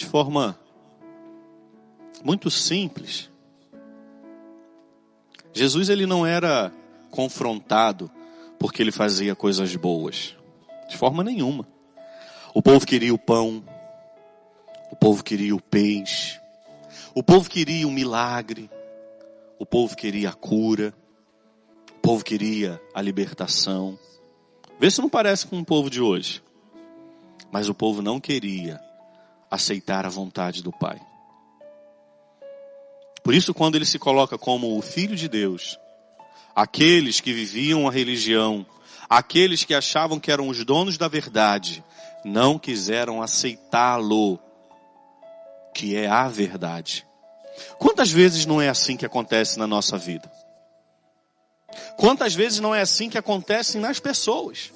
de forma muito simples. Jesus ele não era confrontado porque ele fazia coisas boas, de forma nenhuma. O povo queria o pão, o povo queria o peixe, o povo queria o milagre, o povo queria a cura, o povo queria a libertação. Vê se não parece com o povo de hoje. Mas o povo não queria aceitar a vontade do Pai. Por isso, quando ele se coloca como o Filho de Deus, aqueles que viviam a religião, aqueles que achavam que eram os donos da verdade, não quiseram aceitá-lo, que é a verdade. Quantas vezes não é assim que acontece na nossa vida? Quantas vezes não é assim que acontece nas pessoas?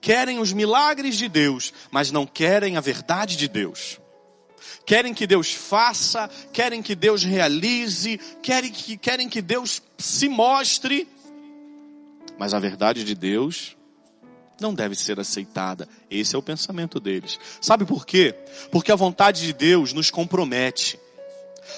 Querem os milagres de Deus, mas não querem a verdade de Deus. Querem que Deus faça, querem que Deus realize, querem que, querem que Deus se mostre, mas a verdade de Deus não deve ser aceitada. Esse é o pensamento deles. Sabe por quê? Porque a vontade de Deus nos compromete.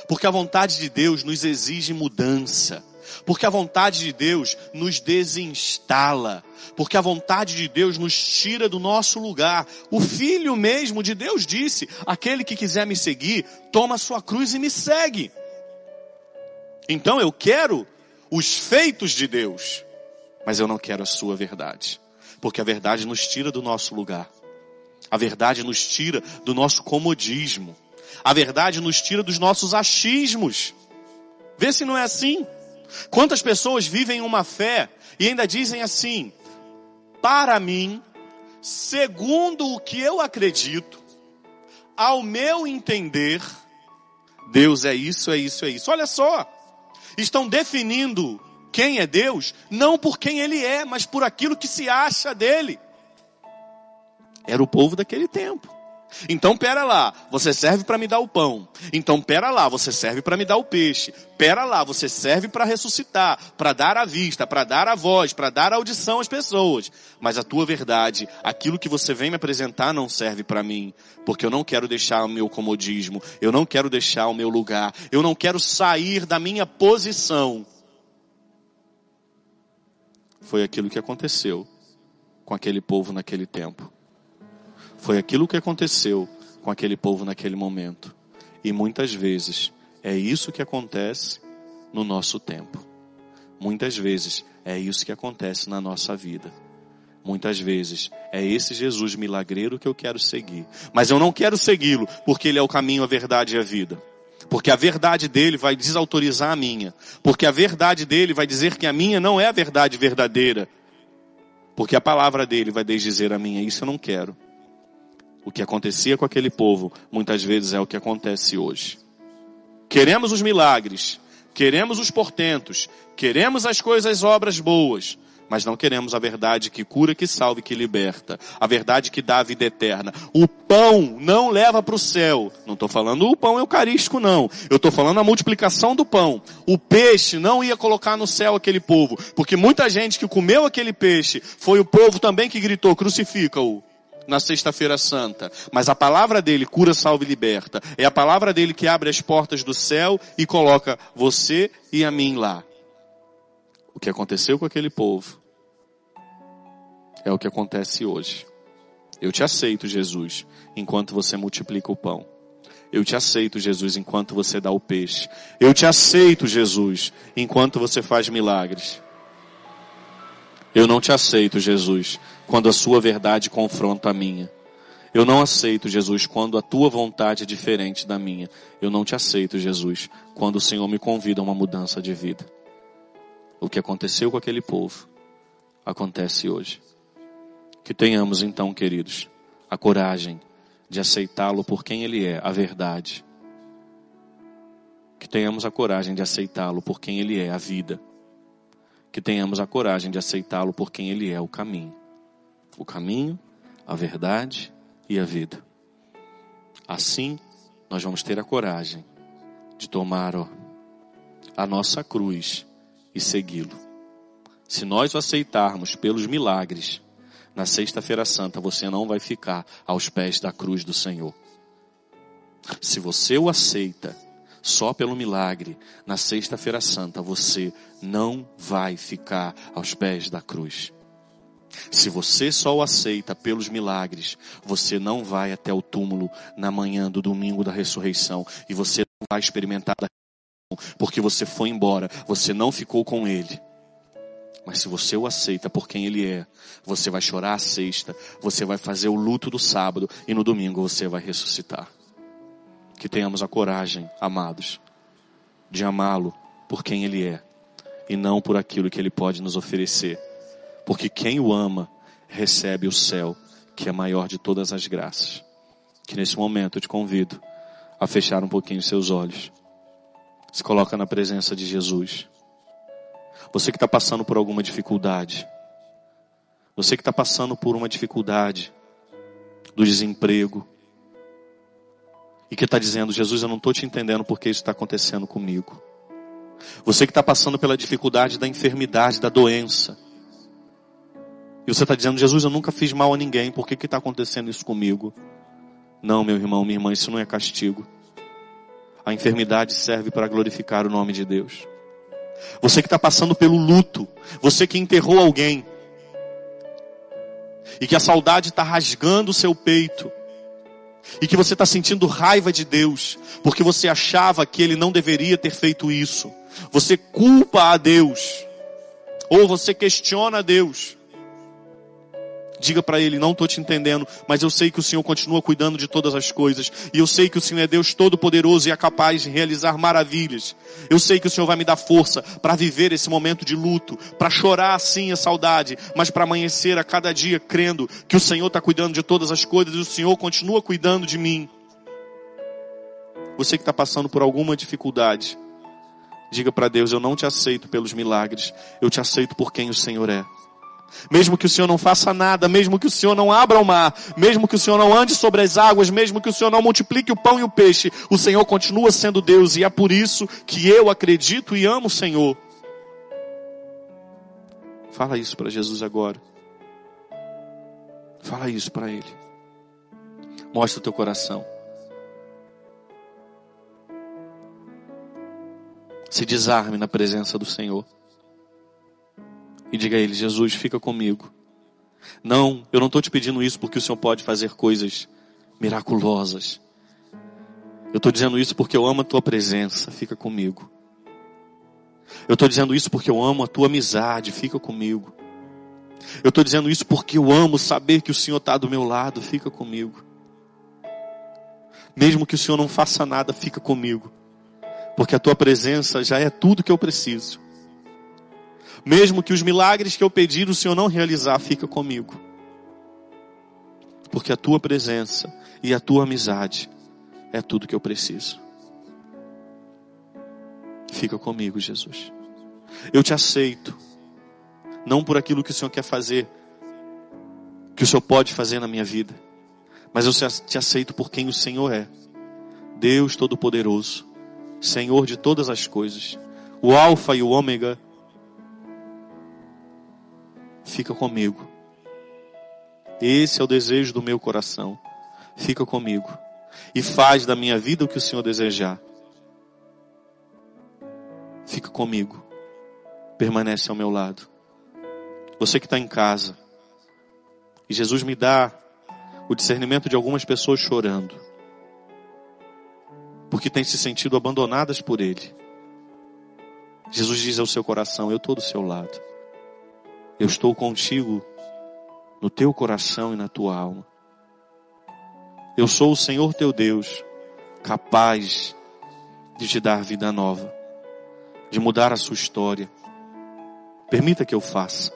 Porque a vontade de Deus nos exige mudança. Porque a vontade de Deus nos desinstala. Porque a vontade de Deus nos tira do nosso lugar. O Filho mesmo de Deus disse: aquele que quiser me seguir, toma sua cruz e me segue. Então eu quero os feitos de Deus, mas eu não quero a sua verdade. Porque a verdade nos tira do nosso lugar. A verdade nos tira do nosso comodismo. A verdade nos tira dos nossos achismos. Vê se não é assim. Quantas pessoas vivem uma fé e ainda dizem assim: para mim, segundo o que eu acredito, ao meu entender, Deus é isso, é isso, é isso. Olha só, estão definindo quem é Deus, não por quem ele é, mas por aquilo que se acha dele. Era o povo daquele tempo. Então pera lá, você serve para me dar o pão. Então pera lá, você serve para me dar o peixe. Pera lá, você serve para ressuscitar, para dar a vista, para dar a voz, para dar audição às pessoas. Mas a tua verdade, aquilo que você vem me apresentar não serve para mim, porque eu não quero deixar o meu comodismo, eu não quero deixar o meu lugar, eu não quero sair da minha posição. Foi aquilo que aconteceu com aquele povo naquele tempo. Foi aquilo que aconteceu com aquele povo naquele momento. E muitas vezes é isso que acontece no nosso tempo. Muitas vezes é isso que acontece na nossa vida. Muitas vezes é esse Jesus milagreiro que eu quero seguir. Mas eu não quero segui-lo porque ele é o caminho, a verdade e a vida. Porque a verdade dele vai desautorizar a minha. Porque a verdade dele vai dizer que a minha não é a verdade verdadeira. Porque a palavra dele vai desdizer a minha. Isso eu não quero. O que acontecia com aquele povo, muitas vezes é o que acontece hoje. Queremos os milagres, queremos os portentos, queremos as coisas, obras boas, mas não queremos a verdade que cura, que salve, que liberta, a verdade que dá a vida eterna. O pão não leva para o céu. Não estou falando o pão eucarístico, não. Eu estou falando a multiplicação do pão. O peixe não ia colocar no céu aquele povo, porque muita gente que comeu aquele peixe foi o povo também que gritou: crucifica-o na sexta-feira santa, mas a palavra dele cura, salva e liberta. É a palavra dele que abre as portas do céu e coloca você e a mim lá. O que aconteceu com aquele povo é o que acontece hoje. Eu te aceito, Jesus, enquanto você multiplica o pão. Eu te aceito, Jesus, enquanto você dá o peixe. Eu te aceito, Jesus, enquanto você faz milagres. Eu não te aceito, Jesus, quando a sua verdade confronta a minha. Eu não aceito, Jesus, quando a tua vontade é diferente da minha. Eu não te aceito, Jesus, quando o Senhor me convida a uma mudança de vida. O que aconteceu com aquele povo acontece hoje. Que tenhamos então, queridos, a coragem de aceitá-lo por quem ele é, a verdade. Que tenhamos a coragem de aceitá-lo por quem ele é, a vida que tenhamos a coragem de aceitá-lo por quem ele é, o caminho. O caminho, a verdade e a vida. Assim, nós vamos ter a coragem de tomar ó, a nossa cruz e segui-lo. Se nós o aceitarmos pelos milagres, na Sexta-feira Santa você não vai ficar aos pés da cruz do Senhor. Se você o aceita só pelo milagre, na Sexta-feira Santa, você não vai ficar aos pés da cruz. Se você só o aceita pelos milagres, você não vai até o túmulo na manhã do domingo da ressurreição e você não vai experimentar porque você foi embora, você não ficou com ele. Mas se você o aceita por quem ele é, você vai chorar a sexta, você vai fazer o luto do sábado e no domingo você vai ressuscitar. Que tenhamos a coragem, amados, de amá-lo por quem ele é e não por aquilo que ele pode nos oferecer. Porque quem o ama recebe o céu, que é maior de todas as graças. Que nesse momento eu te convido a fechar um pouquinho seus olhos. Se coloca na presença de Jesus. Você que está passando por alguma dificuldade. Você que está passando por uma dificuldade do desemprego. E que está dizendo, Jesus, eu não estou te entendendo porque isso está acontecendo comigo. Você que está passando pela dificuldade da enfermidade, da doença. E você está dizendo, Jesus, eu nunca fiz mal a ninguém, por que está acontecendo isso comigo? Não, meu irmão, minha irmã, isso não é castigo. A enfermidade serve para glorificar o nome de Deus. Você que está passando pelo luto, você que enterrou alguém, e que a saudade está rasgando o seu peito, e que você está sentindo raiva de Deus, porque você achava que Ele não deveria ter feito isso, você culpa a Deus, ou você questiona a Deus, Diga para ele, não estou te entendendo, mas eu sei que o Senhor continua cuidando de todas as coisas. E eu sei que o Senhor é Deus todo-poderoso e é capaz de realizar maravilhas. Eu sei que o Senhor vai me dar força para viver esse momento de luto, para chorar sim a saudade, mas para amanhecer a cada dia crendo que o Senhor está cuidando de todas as coisas e o Senhor continua cuidando de mim. Você que está passando por alguma dificuldade, diga para Deus: Eu não te aceito pelos milagres, eu te aceito por quem o Senhor é. Mesmo que o Senhor não faça nada, mesmo que o Senhor não abra o mar, mesmo que o Senhor não ande sobre as águas, mesmo que o Senhor não multiplique o pão e o peixe, o Senhor continua sendo Deus e é por isso que eu acredito e amo o Senhor. Fala isso para Jesus agora. Fala isso para Ele. Mostra o teu coração. Se desarme na presença do Senhor e diga a Ele: Jesus, fica comigo. Não, eu não estou te pedindo isso porque o Senhor pode fazer coisas miraculosas. Eu estou dizendo isso porque eu amo a tua presença, fica comigo. Eu estou dizendo isso porque eu amo a tua amizade, fica comigo. Eu estou dizendo isso porque eu amo saber que o Senhor está do meu lado, fica comigo. Mesmo que o Senhor não faça nada, fica comigo. Porque a tua presença já é tudo que eu preciso. Mesmo que os milagres que eu pedi o Senhor não realizar, fica comigo. Porque a tua presença e a tua amizade é tudo que eu preciso. Fica comigo, Jesus. Eu te aceito. Não por aquilo que o Senhor quer fazer, que o Senhor pode fazer na minha vida, mas eu te aceito por quem o Senhor é. Deus Todo-Poderoso, Senhor de todas as coisas, o Alfa e o Ômega, fica comigo. Esse é o desejo do meu coração. Fica comigo. E faz da minha vida o que o Senhor desejar. Fica comigo. Permanece ao meu lado. Você que está em casa. E Jesus me dá o discernimento de algumas pessoas chorando. Porque têm se sentido abandonadas por Ele. Jesus diz ao seu coração: Eu estou do seu lado. Eu estou contigo no teu coração e na tua alma. Eu sou o Senhor teu Deus, capaz de te dar vida nova, de mudar a sua história. Permita que eu faça.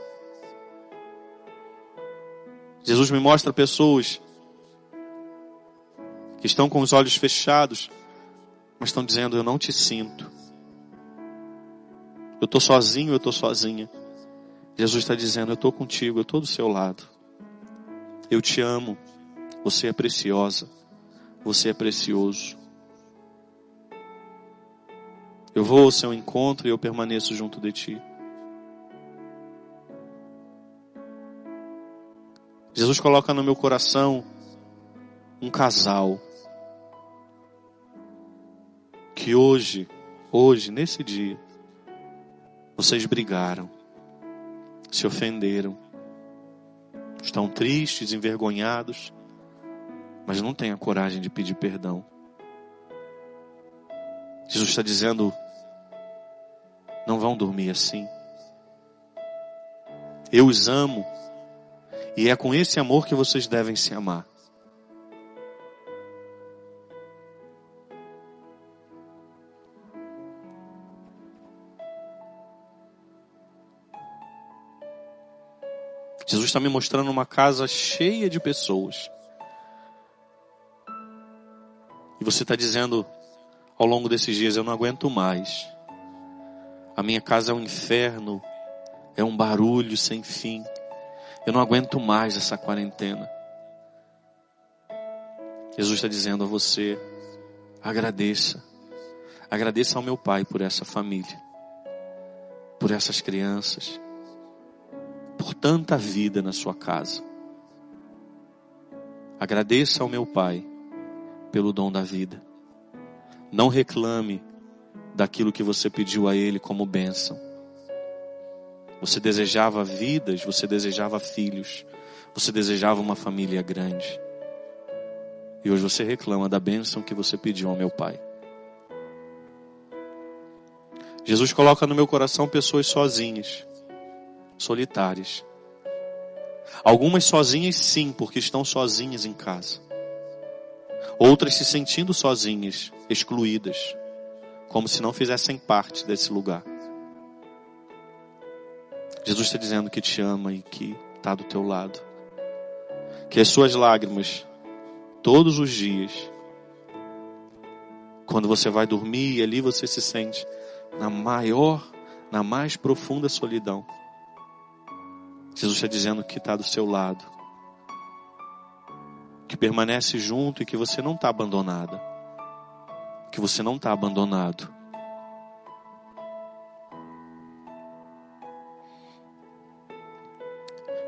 Jesus me mostra pessoas que estão com os olhos fechados, mas estão dizendo: Eu não te sinto. Eu estou sozinho, eu estou sozinha. Jesus está dizendo: Eu estou contigo, eu estou do seu lado. Eu te amo. Você é preciosa. Você é precioso. Eu vou ao seu encontro e eu permaneço junto de ti. Jesus coloca no meu coração um casal. que hoje, hoje, nesse dia, vocês brigaram, se ofenderam, estão tristes, envergonhados, mas não têm a coragem de pedir perdão. Jesus está dizendo: não vão dormir assim. Eu os amo, e é com esse amor que vocês devem se amar. Jesus está me mostrando uma casa cheia de pessoas. E você está dizendo ao longo desses dias: eu não aguento mais. A minha casa é um inferno, é um barulho sem fim. Eu não aguento mais essa quarentena. Jesus está dizendo a você: agradeça. Agradeça ao meu Pai por essa família, por essas crianças por tanta vida na sua casa. Agradeça ao meu Pai pelo dom da vida. Não reclame daquilo que você pediu a Ele como bênção. Você desejava vidas, você desejava filhos, você desejava uma família grande. E hoje você reclama da bênção que você pediu ao meu Pai. Jesus coloca no meu coração pessoas sozinhas solitárias. Algumas sozinhas, sim, porque estão sozinhas em casa. Outras se sentindo sozinhas, excluídas, como se não fizessem parte desse lugar. Jesus está dizendo que te ama e que está do teu lado. Que as suas lágrimas, todos os dias, quando você vai dormir e ali você se sente na maior, na mais profunda solidão, Jesus está dizendo que está do seu lado, que permanece junto e que você não está abandonada, que você não está abandonado.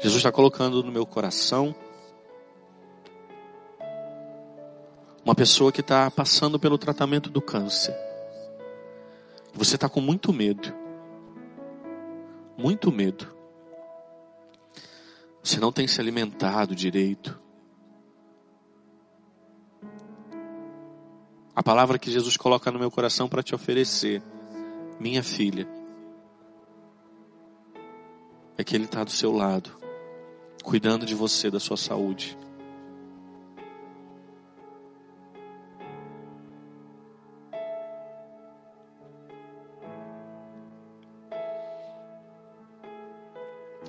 Jesus está colocando no meu coração uma pessoa que está passando pelo tratamento do câncer. Você está com muito medo. Muito medo. Você não tem se alimentado direito. A palavra que Jesus coloca no meu coração para te oferecer, minha filha, é que Ele está do seu lado, cuidando de você, da sua saúde.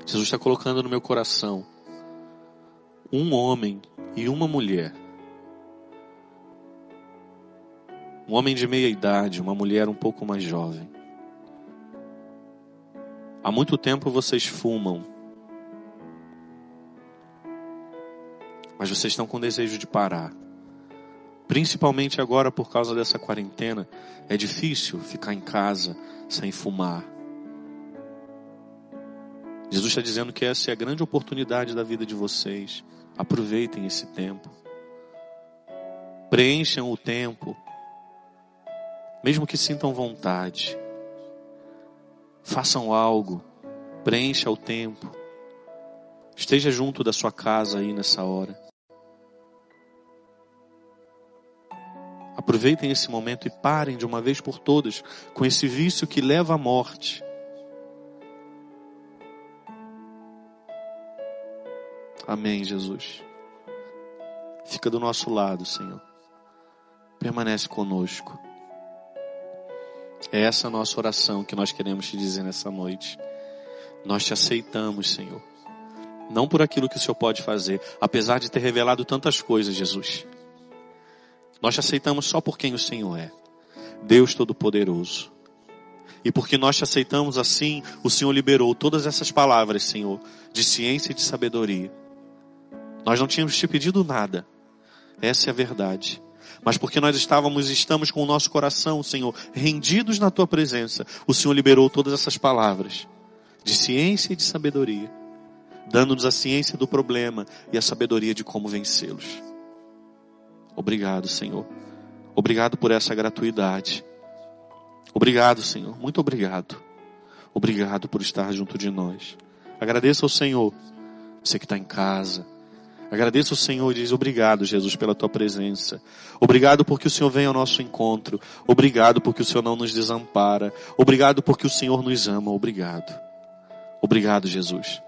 Jesus está colocando no meu coração um homem e uma mulher. Um homem de meia idade, uma mulher um pouco mais jovem. Há muito tempo vocês fumam. Mas vocês estão com desejo de parar. Principalmente agora por causa dessa quarentena. É difícil ficar em casa sem fumar. Jesus está dizendo que essa é a grande oportunidade da vida de vocês. Aproveitem esse tempo. Preencham o tempo. Mesmo que sintam vontade. Façam algo. Preencha o tempo. Esteja junto da sua casa aí nessa hora. Aproveitem esse momento e parem de uma vez por todas com esse vício que leva à morte. Amém, Jesus. Fica do nosso lado, Senhor. Permanece conosco. É essa a nossa oração que nós queremos te dizer nessa noite. Nós te aceitamos, Senhor. Não por aquilo que o Senhor pode fazer, apesar de ter revelado tantas coisas, Jesus. Nós te aceitamos só por quem o Senhor é. Deus Todo-Poderoso. E porque nós te aceitamos assim, o Senhor liberou todas essas palavras, Senhor, de ciência e de sabedoria nós não tínhamos te pedido nada. Essa é a verdade. Mas porque nós estávamos, estamos com o nosso coração, Senhor, rendidos na tua presença, o Senhor liberou todas essas palavras de ciência e de sabedoria, dando-nos a ciência do problema e a sabedoria de como vencê-los. Obrigado, Senhor. Obrigado por essa gratuidade. Obrigado, Senhor. Muito obrigado. Obrigado por estar junto de nós. Agradeça ao Senhor. Você que está em casa. Agradeça ao Senhor e diz obrigado, Jesus, pela tua presença. Obrigado porque o Senhor vem ao nosso encontro. Obrigado porque o Senhor não nos desampara. Obrigado porque o Senhor nos ama. Obrigado. Obrigado, Jesus.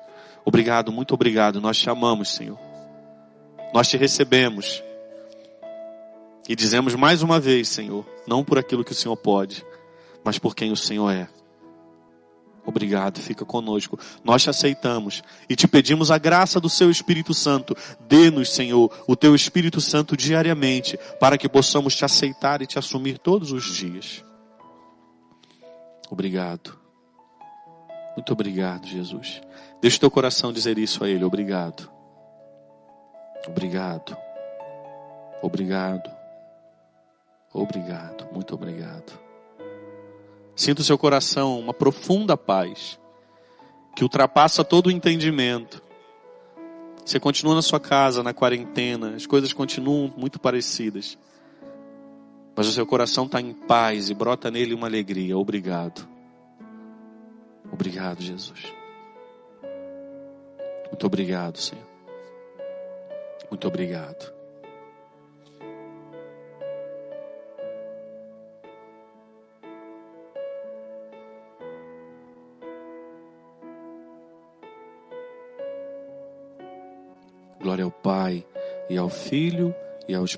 Obrigado, muito obrigado. Nós te amamos, Senhor. Nós te recebemos. E dizemos mais uma vez, Senhor, não por aquilo que o Senhor pode, mas por quem o Senhor é. Obrigado, fica conosco. Nós te aceitamos e te pedimos a graça do seu Espírito Santo. Dê-nos, Senhor, o teu Espírito Santo diariamente, para que possamos te aceitar e te assumir todos os dias. Obrigado. Muito obrigado, Jesus. Deixa o teu coração dizer isso a Ele. Obrigado. Obrigado. Obrigado. Obrigado. Muito obrigado. Sinta o seu coração uma profunda paz que ultrapassa todo o entendimento. Você continua na sua casa, na quarentena, as coisas continuam muito parecidas. Mas o seu coração está em paz e brota nele uma alegria. Obrigado. Obrigado, Jesus. Muito obrigado, Senhor. Muito obrigado. Glória ao Pai, e ao Filho, e ao Espírito.